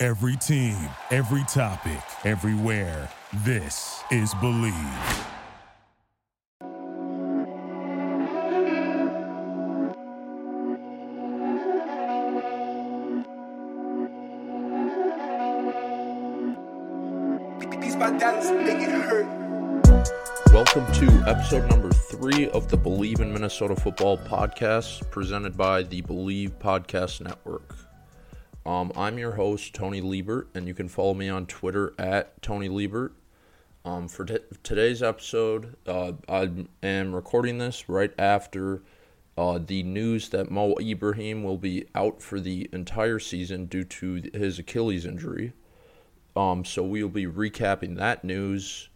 Every team, every topic, everywhere. This is Believe. Welcome to episode number three of the Believe in Minnesota Football podcast, presented by the Believe Podcast Network. Um, I'm your host, Tony Liebert, and you can follow me on Twitter at Tony Liebert. Um, for t- today's episode, uh, I am recording this right after uh, the news that Mo Ibrahim will be out for the entire season due to his Achilles injury. Um, so we will be recapping that news,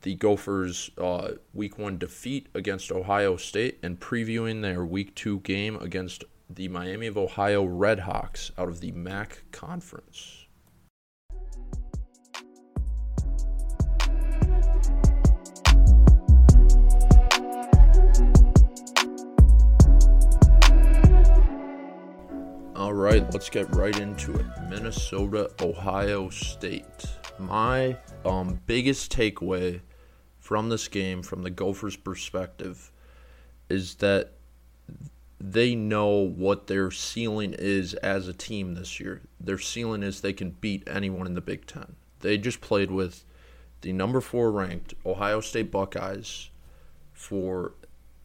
the Gophers' uh, Week One defeat against Ohio State, and previewing their Week Two game against the Miami of Ohio Redhawks out of the MAC Conference. All right, let's get right into it. Minnesota, Ohio State. My um, biggest takeaway from this game, from the Gophers' perspective, is that they know what their ceiling is as a team this year. Their ceiling is they can beat anyone in the Big Ten. They just played with the number four ranked Ohio State Buckeyes for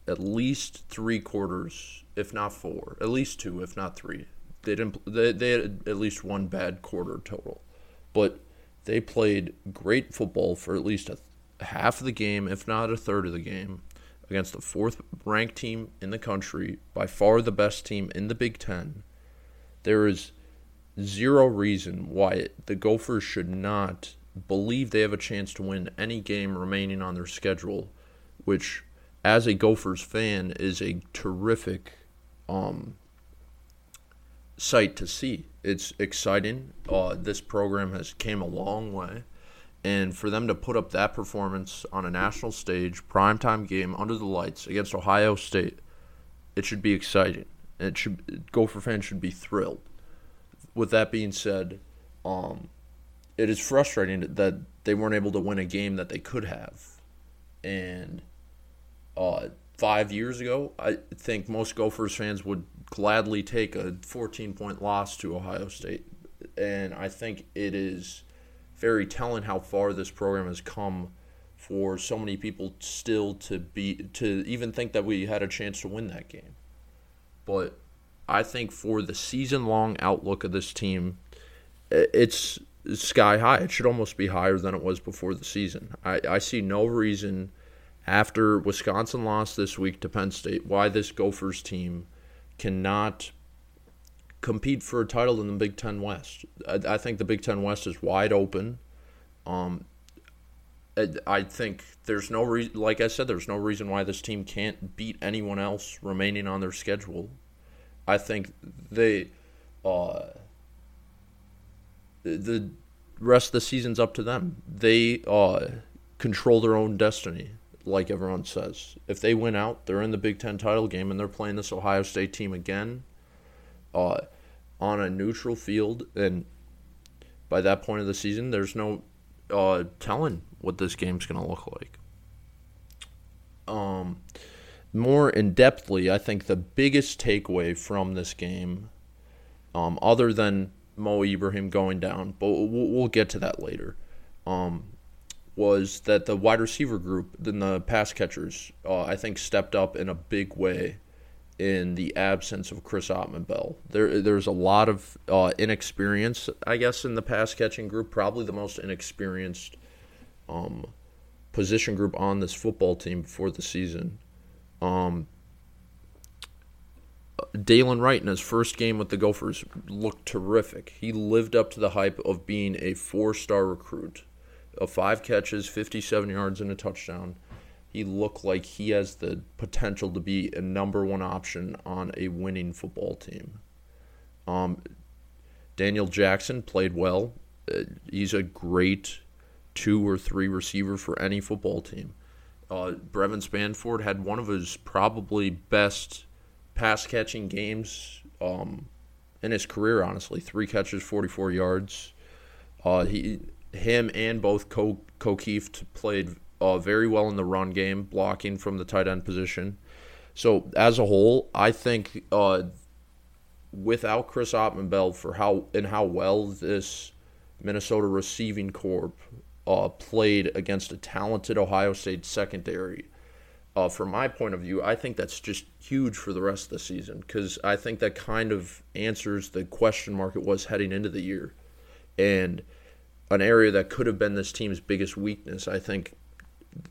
at least three quarters, if not four, at least two, if not three. They didn't. They, they had at least one bad quarter total, but they played great football for at least a half of the game, if not a third of the game, against the fourth ranked team in the country, by far the best team in the Big Ten. There is zero reason why the Gophers should not believe they have a chance to win any game remaining on their schedule, which, as a Gophers fan, is a terrific um, sight to see. It's exciting. Uh, this program has came a long way, and for them to put up that performance on a national stage, primetime game under the lights against Ohio State, it should be exciting. It should Gopher fans should be thrilled. With that being said, um, it is frustrating that they weren't able to win a game that they could have, and uh, five years ago, I think most Gophers fans would gladly take a 14 point loss to Ohio State. And I think it is very telling how far this program has come for so many people still to be to even think that we had a chance to win that game. But I think for the season long outlook of this team, it's sky high. It should almost be higher than it was before the season. I, I see no reason after Wisconsin lost this week to Penn State why this Gophers team cannot compete for a title in the Big Ten West. I, I think the Big Ten West is wide open. Um, I think there's no reason, like I said, there's no reason why this team can't beat anyone else remaining on their schedule. I think they, uh, the rest of the season's up to them. They uh, control their own destiny like everyone says. If they win out, they're in the Big Ten title game and they're playing this Ohio State team again uh, on a neutral field. And by that point of the season, there's no uh, telling what this game's going to look like. Um, more in depthly, I think the biggest takeaway from this game, um, other than Mo Ibrahim going down, but we'll, we'll get to that later. Um, was that the wide receiver group, then the pass catchers, uh, I think stepped up in a big way in the absence of Chris Autman-Bell. There, there's a lot of uh, inexperience, I guess, in the pass catching group. Probably the most inexperienced um, position group on this football team before the season. Um, Dylan Wright in his first game with the Gophers looked terrific. He lived up to the hype of being a four-star recruit, of five catches, 57 yards, and a touchdown. He looked like he has the potential to be a number one option on a winning football team. Um, Daniel Jackson played well. Uh, he's a great two or three receiver for any football team. Uh, Brevyn Spann-Ford had one of his probably best pass catching games um, in his career. Honestly, three catches, 44 yards. Uh, he, him, and both Co played uh, very well in the run game, blocking from the tight end position. So as a whole, I think uh, without Chris Autman-Bell for how and how well this Minnesota receiving corps uh, played against a talented Ohio State secondary. Uh, from my point of view, I think that's just huge for the rest of the season because I think that kind of answers the question mark it was heading into the year. And an area that could have been this team's biggest weakness, I think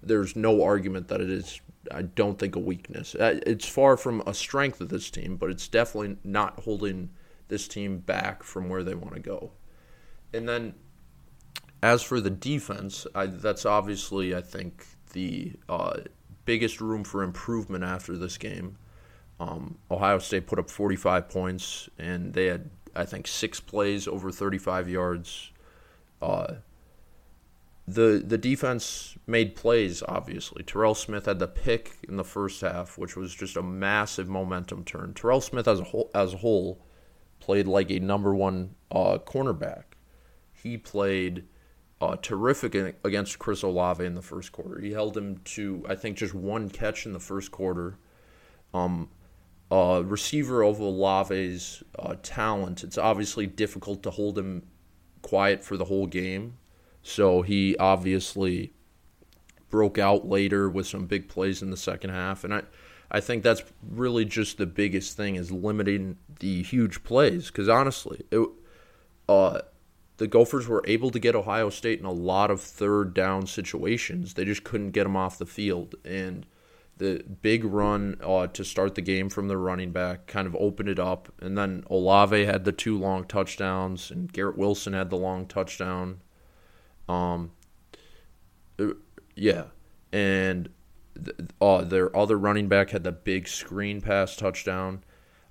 there's no argument that it is, I don't think, a weakness. Uh, it's far from a strength of this team, but it's definitely not holding this team back from where they want to go. And then as for the defense, I, that's obviously, I think, the uh, biggest room for improvement after this game. Um, Ohio State put up 45 points, and they had, I think, six plays over 35 yards. Uh, the the defense made plays. Obviously, Terrell Smith had the pick in the first half, which was just a massive momentum turn. Terrell Smith, as a whole, as a whole, played like a number one uh, cornerback. He played uh, terrific against Chris Olave in the first quarter. He held him to, I think, just one catch in the first quarter. Um, uh, receiver of Olave's uh, talent, it's obviously difficult to hold him quiet for the whole game. So he obviously broke out later with some big plays in the second half, and I, I think that's really just the biggest thing is limiting the huge plays. Because honestly, it, uh, the Gophers were able to get Ohio State in a lot of third down situations. They just couldn't get them off the field. And the big run uh, to start the game from the running back kind of opened it up. And then Olave had the two long touchdowns, and Garrett Wilson had the long touchdown. Um, uh, yeah. And uh, their other running back had the big screen pass touchdown.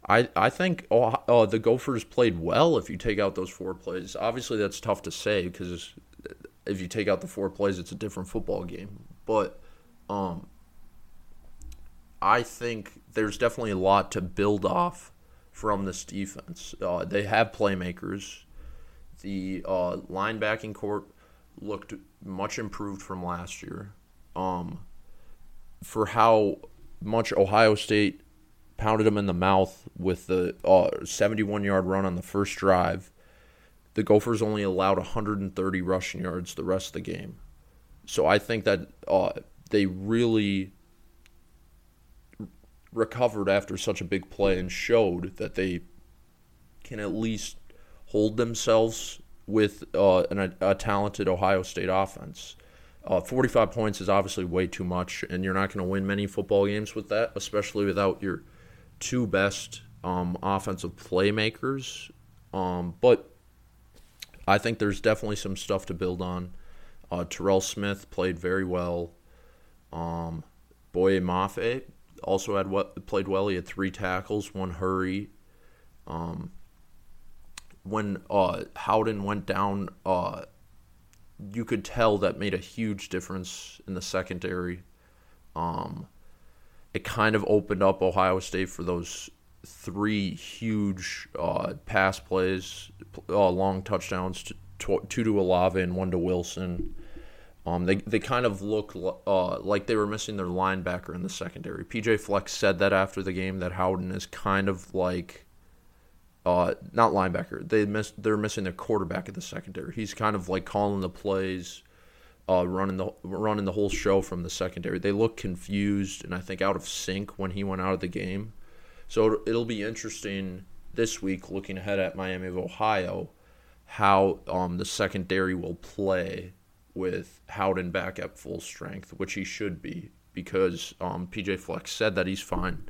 I, I think oh, oh, the Gophers played well if you take out those four plays. Obviously, that's tough to say because if you take out the four plays, it's a different football game. But um, I think there's definitely a lot to build off from this defense. Uh, they have playmakers. The uh, linebacking court looked much improved from last year. Um, for how much Ohio State pounded him in the mouth with the uh, 71 yard run on the first drive. The Gophers only allowed 130 rushing yards the rest of the game. So I think that uh, they really recovered after such a big play and showed that they can at least hold themselves with uh, an, a, talented Ohio State offense. Uh, 45 points is obviously way too much, and you're not going to win many football games with that, especially without your two best um, offensive playmakers. Um, but I think there's definitely some stuff to build on. Uh, Terrell Smith played very well. Um, Boye Mafe also had what played well. He had three tackles, one hurry. Um, when uh, Howden went down, uh, you could tell that made a huge difference in the secondary. Um, it kind of opened up Ohio State for those three huge uh, pass plays, uh, long touchdowns, to two to Olave and one to Wilson. Um, they they kind of look uh, like they were missing their linebacker in the secondary. PJ Fleck said that after the game that Howden is kind of like, uh, not linebacker. They miss they're missing their quarterback at the secondary. He's kind of like calling the plays uh, running the running the whole show from the secondary. They look confused and I think out of sync when he went out of the game. So it'll be interesting this week, looking ahead at Miami of Ohio, how um, the secondary will play with Howden back at full strength, which he should be because um, PJ Fleck said that he's fine.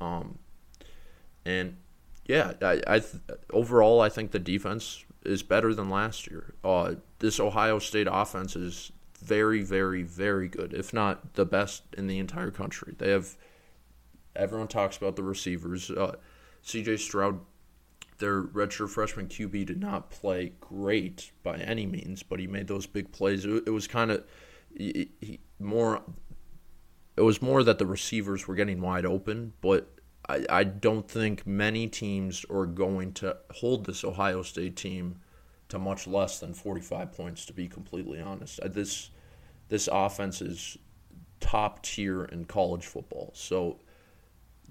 Um, And yeah, I, I overall I think the defense is better than last year. Uh, this Ohio State offense is very, very, very good, if not the best in the entire country. They have everyone talks about the receivers. Uh, C.J. Stroud, their redshirt freshman QB, did not play great by any means, but he made those big plays. It, it was kind of more. It was more that the receivers were getting wide open, but I, I don't think many teams are going to hold this Ohio State team to much less than 45 points, to be completely honest. Uh, this this offense is top tier in college football. So,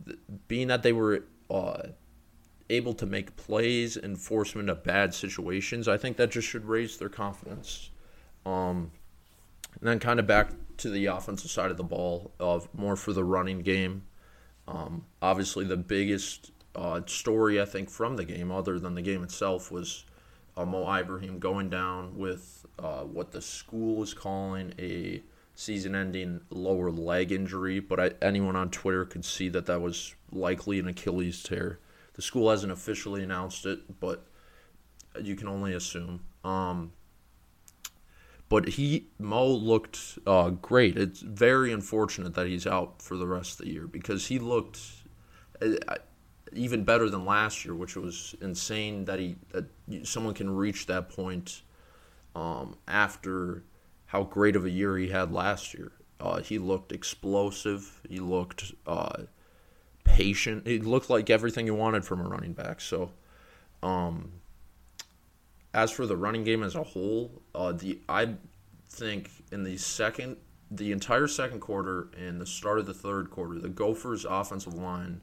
th- being that they were uh, able to make plays and force them into bad situations, I think that just should raise their confidence. Um, and then kind of back to the offensive side of the ball, of more for the running game. Um, obviously, the biggest uh, story I think from the game, other than the game itself, was uh, Mo Ibrahim going down with uh, what the school is calling a season-ending lower leg injury. But I, anyone on Twitter could see that that was likely an Achilles tear. The school hasn't officially announced it, but you can only assume. Um, but he Mo looked uh, great. It's very unfortunate that he's out for the rest of the year because he looked uh, even better than last year, which was insane that he that someone can reach that point um, after how great of a year he had last year. Uh, he looked explosive. He looked uh, patient. He looked like everything you wanted from a running back. So. Um, as for the running game as a whole, uh, the I think in the second, the entire second quarter and the start of the third quarter, the Gophers' offensive line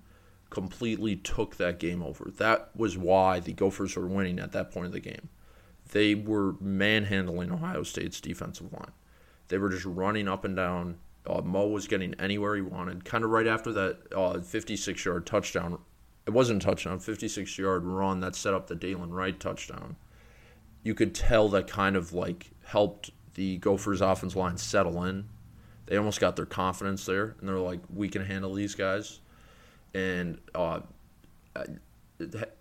completely took that game over. That was why the Gophers were winning at that point of the game. They were manhandling Ohio State's defensive line. They were just running up and down. Uh, Mo was getting anywhere he wanted. Kind of right after that 56 uh, yard touchdown. It wasn't a touchdown, 56 yard run that set up the Dylan Wright touchdown you could tell that kind of like helped the Gophers offense line settle in. They almost got their confidence there, and they're like, we can handle these guys. And uh,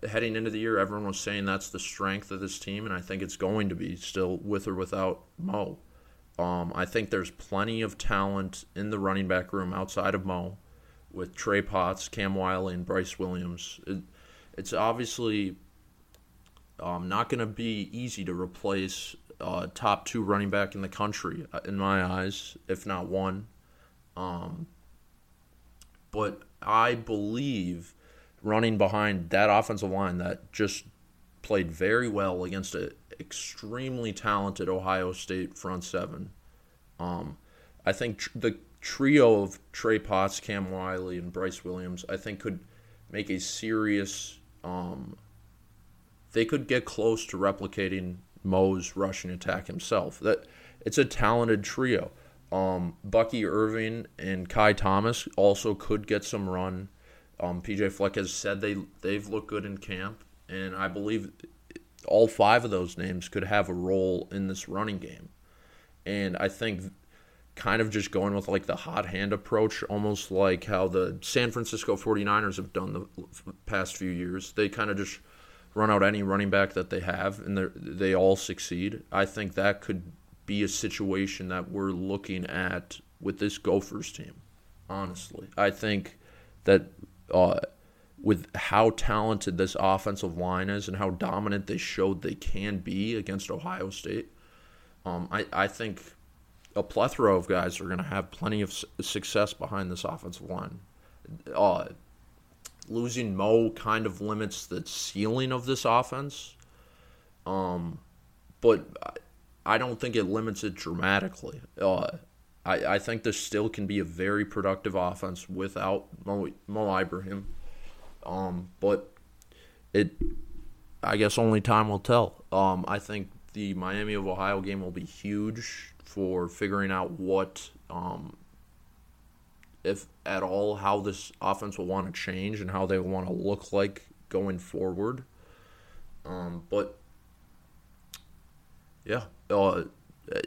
heading into the year, everyone was saying that's the strength of this team, and I think it's going to be still with or without Mo. Um, I think there's plenty of talent in the running back room outside of Mo with Trey Potts, Cam Wiley, and Bryce Williams. It, it's obviously um, not going to be easy to replace uh, top two running back in the country, uh, in my eyes, if not one. Um, but I believe running behind that offensive line that just played very well against an extremely talented Ohio State front seven. Um, I think tr- the trio of Trey Potts, Cam Wiley, and Bryce Williams, I think could make a serious um, they could get close to replicating Mo's rushing attack himself. That it's a talented trio. Um, Bucky Irving and Ky Thomas also could get some run. Um, PJ Fleck has said they they've looked good in camp, and I believe all five of those names could have a role in this running game. And I think kind of just going with like the hot hand approach, almost like how the San Francisco 49ers have done the past few years. They kind of just run out any running back that they have and they all succeed. I think that could be a situation that we're looking at with this Gophers team. Honestly, I think that uh, with how talented this offensive line is and how dominant they showed they can be against Ohio State, um, I, I think a plethora of guys are going to have plenty of success behind this offensive line. Uh, losing Mo kind of limits the ceiling of this offense. Um, but I don't think it limits it dramatically. Uh, I, I think this still can be a very productive offense without Mo, Mo Ibrahim. Um, but it, I guess only time will tell. Um, I think the Miami of Ohio game will be huge for figuring out what um, if at all, how this offense will want to change and how they want to look like going forward. Um, but yeah, uh,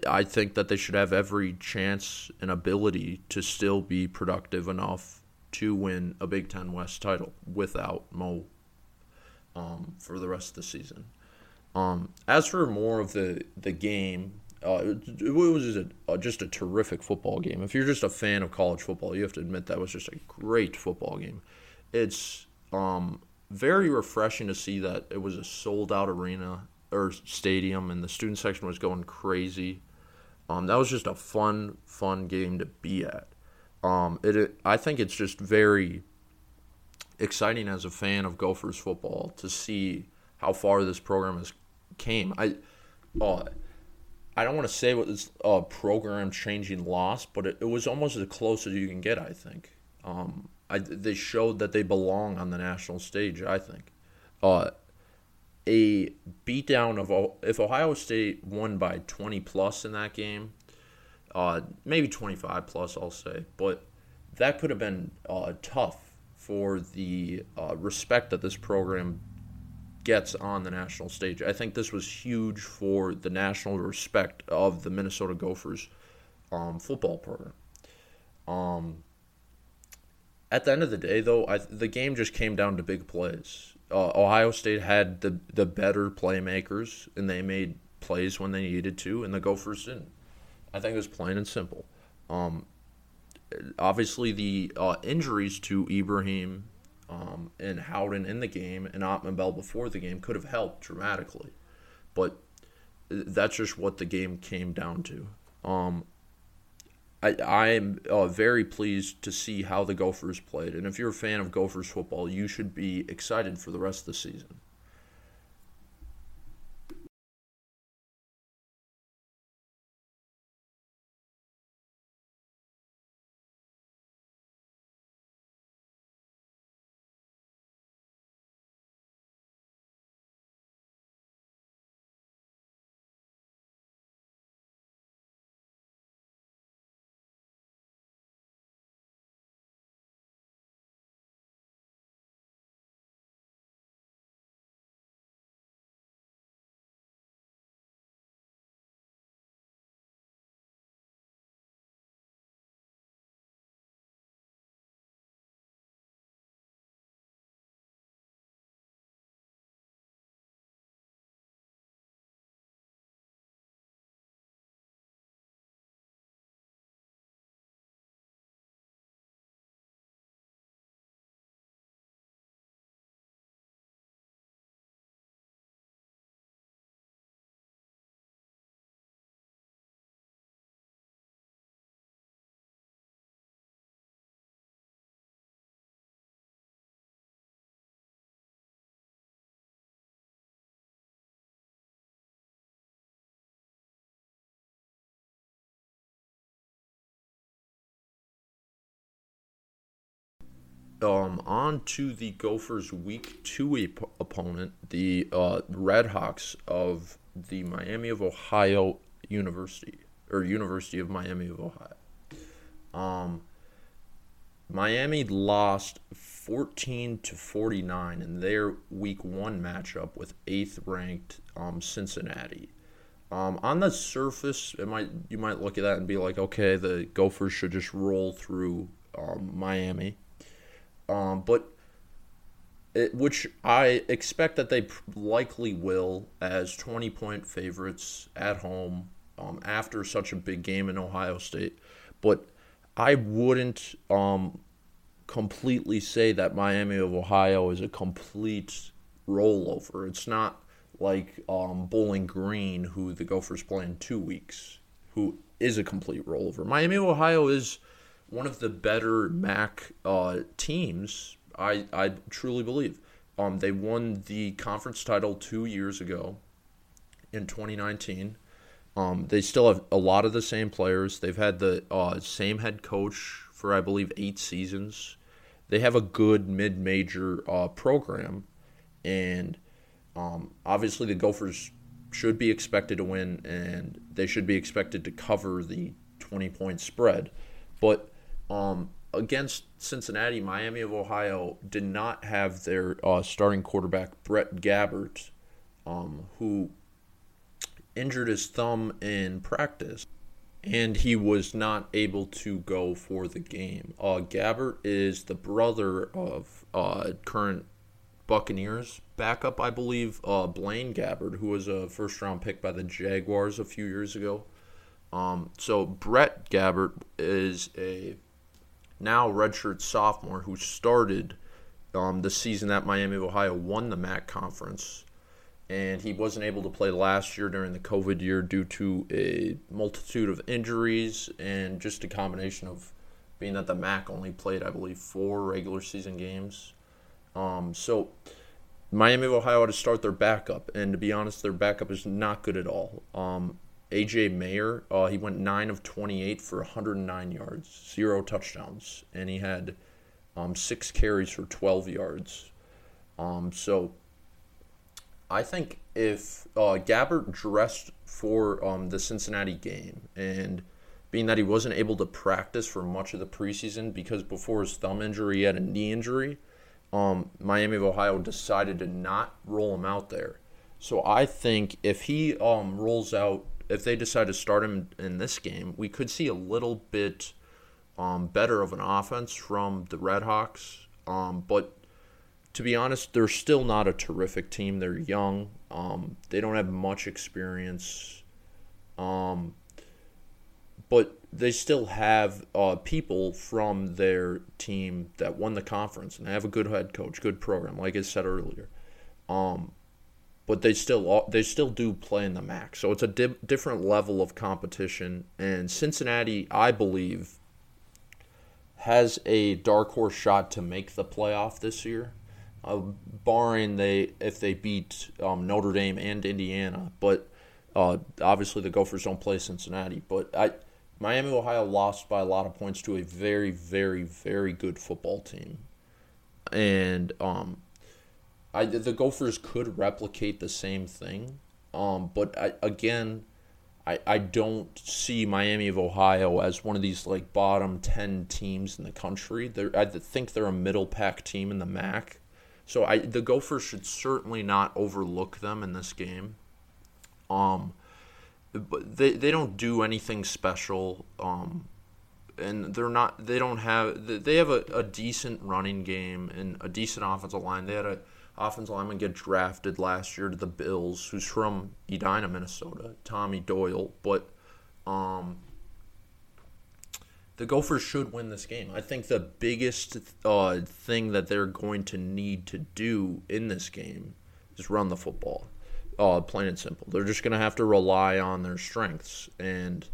I think that they should have every chance and ability to still be productive enough to win a Big Ten West title without Mo um, for the rest of the season. Um, as for more of the the game, uh, it, it, was just a, uh, just a terrific football game. If you're just a fan of college football, you have to admit that was just a great football game. It's um, very refreshing to see that it was a sold out arena or stadium, and the student section was going crazy. Um, that was just a fun, fun game to be at. Um, it, it, I think it's just very exciting as a fan of Gophers football to see how far this program has came. I, uh, I don't want to say what this uh, program changing loss, but it, it was almost as close as you can get. I think. Um, I, they showed that they belong on the national stage. I think. Uh, a beatdown of if Ohio State won by 20 plus in that game, uh, maybe 25 plus, I'll say, but that could have been uh, tough for the uh, respect that this program gets on the national stage. I think this was huge for the national respect of the Minnesota Gophers um, football program. Um, at the end of the day, though, I, the game just came down to big plays uh, Ohio State had the the better playmakers, and they made plays when they needed to, and the Gophers didn't. I think it was plain and simple. Um, obviously, the uh, injuries to Ibrahim um, and Howden in the game and Autman Bell before the game could have helped dramatically, but that's just what the game came down to. Um, I, I am uh, very pleased to see how the Gophers played. And if you're a fan of Gophers football, you should be excited for the rest of the season. Um, on to the Gophers' Week Two op- opponent, the uh, Red Hawks of the Miami of Ohio University or University of Miami of Ohio. Um, Miami lost 14 to 49 in their Week One matchup with eighth-ranked um, Cincinnati. Um, on the surface, it might you might look at that and be like, okay, the Gophers should just roll through um, Miami um, but it, which I expect that they likely will as 20 point favorites at home um, after such a big game in Ohio State. But I wouldn't um, completely say that Miami of Ohio is a complete rollover. It's not like um, Bowling Green, who the Gophers play in two weeks, who is a complete rollover. Miami of Ohio is one of the better MAC uh, teams. I I truly believe. Um, they won the conference title two years ago, in 2019. Um, they still have a lot of the same players. They've had the uh, same head coach for I believe eight seasons. They have a good mid-major uh, program, and um, obviously the Gophers should be expected to win, and they should be expected to cover the 20-point spread. But um, against Cincinnati, Miami of Ohio did not have their uh, starting quarterback Brett Gabbert, um, who injured his thumb in practice, and he was not able to go for the game. Uh, Gabbert is the brother of uh, current Buccaneers backup, I believe, uh, Blaine Gabbert, who was a first round pick by the Jaguars a few years ago. Um, so Brett Gabbert is a now redshirt sophomore who started um, the season that Miami of Ohio won the MAC conference and he wasn't able to play last year during the COVID year due to a multitude of injuries and just a combination of being that the MAC only played, I believe, four regular season games. Um, so Miami of Ohio had to start their backup, and to be honest, their backup is not good at all. Um, AJ Mayer, uh, he went nine of 28 for 109 yards, zero touchdowns, and he had um, six carries for 12 yards. Um, so I think if uh, Gabbert dressed for um, the Cincinnati game and being that he wasn't able to practice for much of the preseason because before his thumb injury he had a knee injury, um, Miami of Ohio decided to not roll him out there. So I think if he um, rolls out, if they decide to start him in this game, we could see a little bit um, better of an offense from the Redhawks. Um, but to be honest, they're still not a terrific team. They're young. Um, they don't have much experience. Um, but they still have uh, people from their team that won the conference, and they have a good head coach, good program, like I said earlier. Um, but they still they still do play in the MAC, so it's a di- different level of competition. And Cincinnati, I believe, has a dark horse shot to make the playoff this year uh, barring they if they beat um, Notre Dame and Indiana. But uh, obviously the Gophers don't play Cincinnati. But I, Miami, Ohio lost by a lot of points to a very, very, very good football team, and um, I the Gophers could replicate the same thing. Um, but I, again, I, I don't see Miami of Ohio as one of these like bottom ten teams in the country. They're, I think they're a middle pack team in the MAC. So I the Gophers should certainly not overlook them in this game. Um, but they they don't do anything special. Um, and they're not. They don't have. They have a, a decent running game and a decent offensive line. They had a offensive lineman get drafted last year to the Bills, who's from Edina, Minnesota, Tommy Doyle. But um, the Gophers should win this game. I think the biggest uh, thing that they're going to need to do in this game is run the football. Uh, plain and simple. They're just going to have to rely on their strengths. And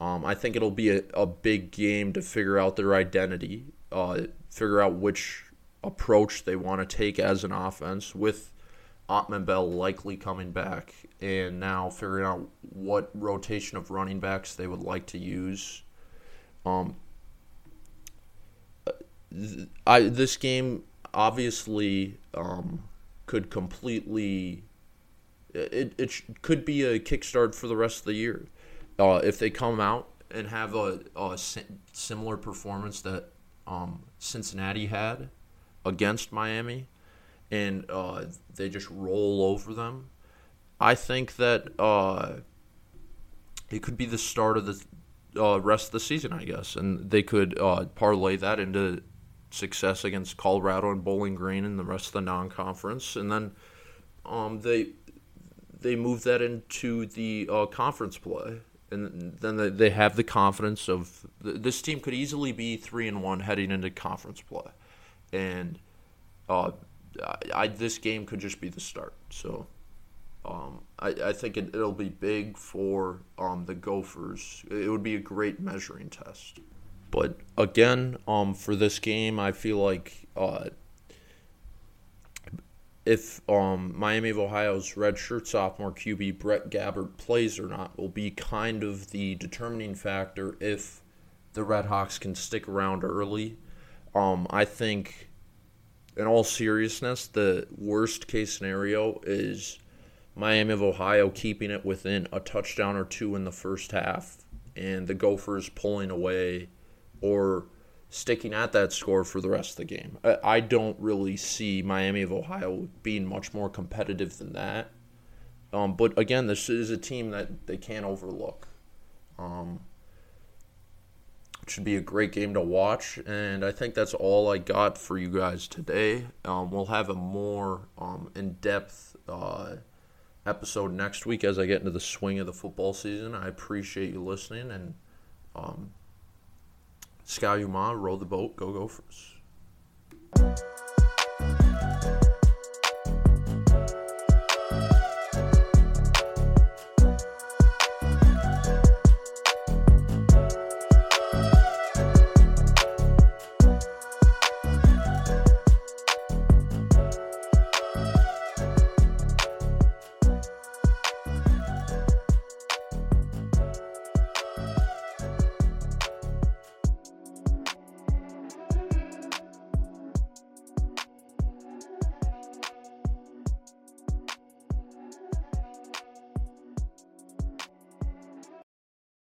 um, I think it'll be a, a big game to figure out their identity, uh, figure out which approach they want to take as an offense with Autman-Bell likely coming back and now figuring out what rotation of running backs they would like to use. Um, I this game obviously um, could completely it it could be a kickstart for the rest of the year. Uh, if they come out and have a, a similar performance that um, Cincinnati had against Miami, and uh, they just roll over them. I think that uh, it could be the start of the uh, rest of the season, I guess, and they could uh, parlay that into success against Colorado and Bowling Green and the rest of the non-conference, and then um, they they move that into the uh, conference play, and then they have the confidence of this team could easily be three and one heading into conference play, and uh, I, this game could just be the start. So. Um, I, I think it, will be big for um, the Gophers. It would be a great measuring test. But again, um, for this game, I feel like uh, if um, Miami of Ohio's redshirt sophomore QB Brett Gabbert plays or not will be kind of the determining factor if the Redhawks can stick around early. Um, I think, in all seriousness, the worst case scenario is Miami of Ohio keeping it within a touchdown or two in the first half, and the Gophers pulling away or sticking at that score for the rest of the game. I don't really see Miami of Ohio being much more competitive than that. Um, but again, this is a team that they can't overlook. Um, should be a great game to watch. And I think that's all I got for you guys today. Um, we'll have a more um, in depth uh, episode next week as I get into the swing of the football season. I appreciate you listening and um, Ski-U-Mah, row the boat, go Gophers.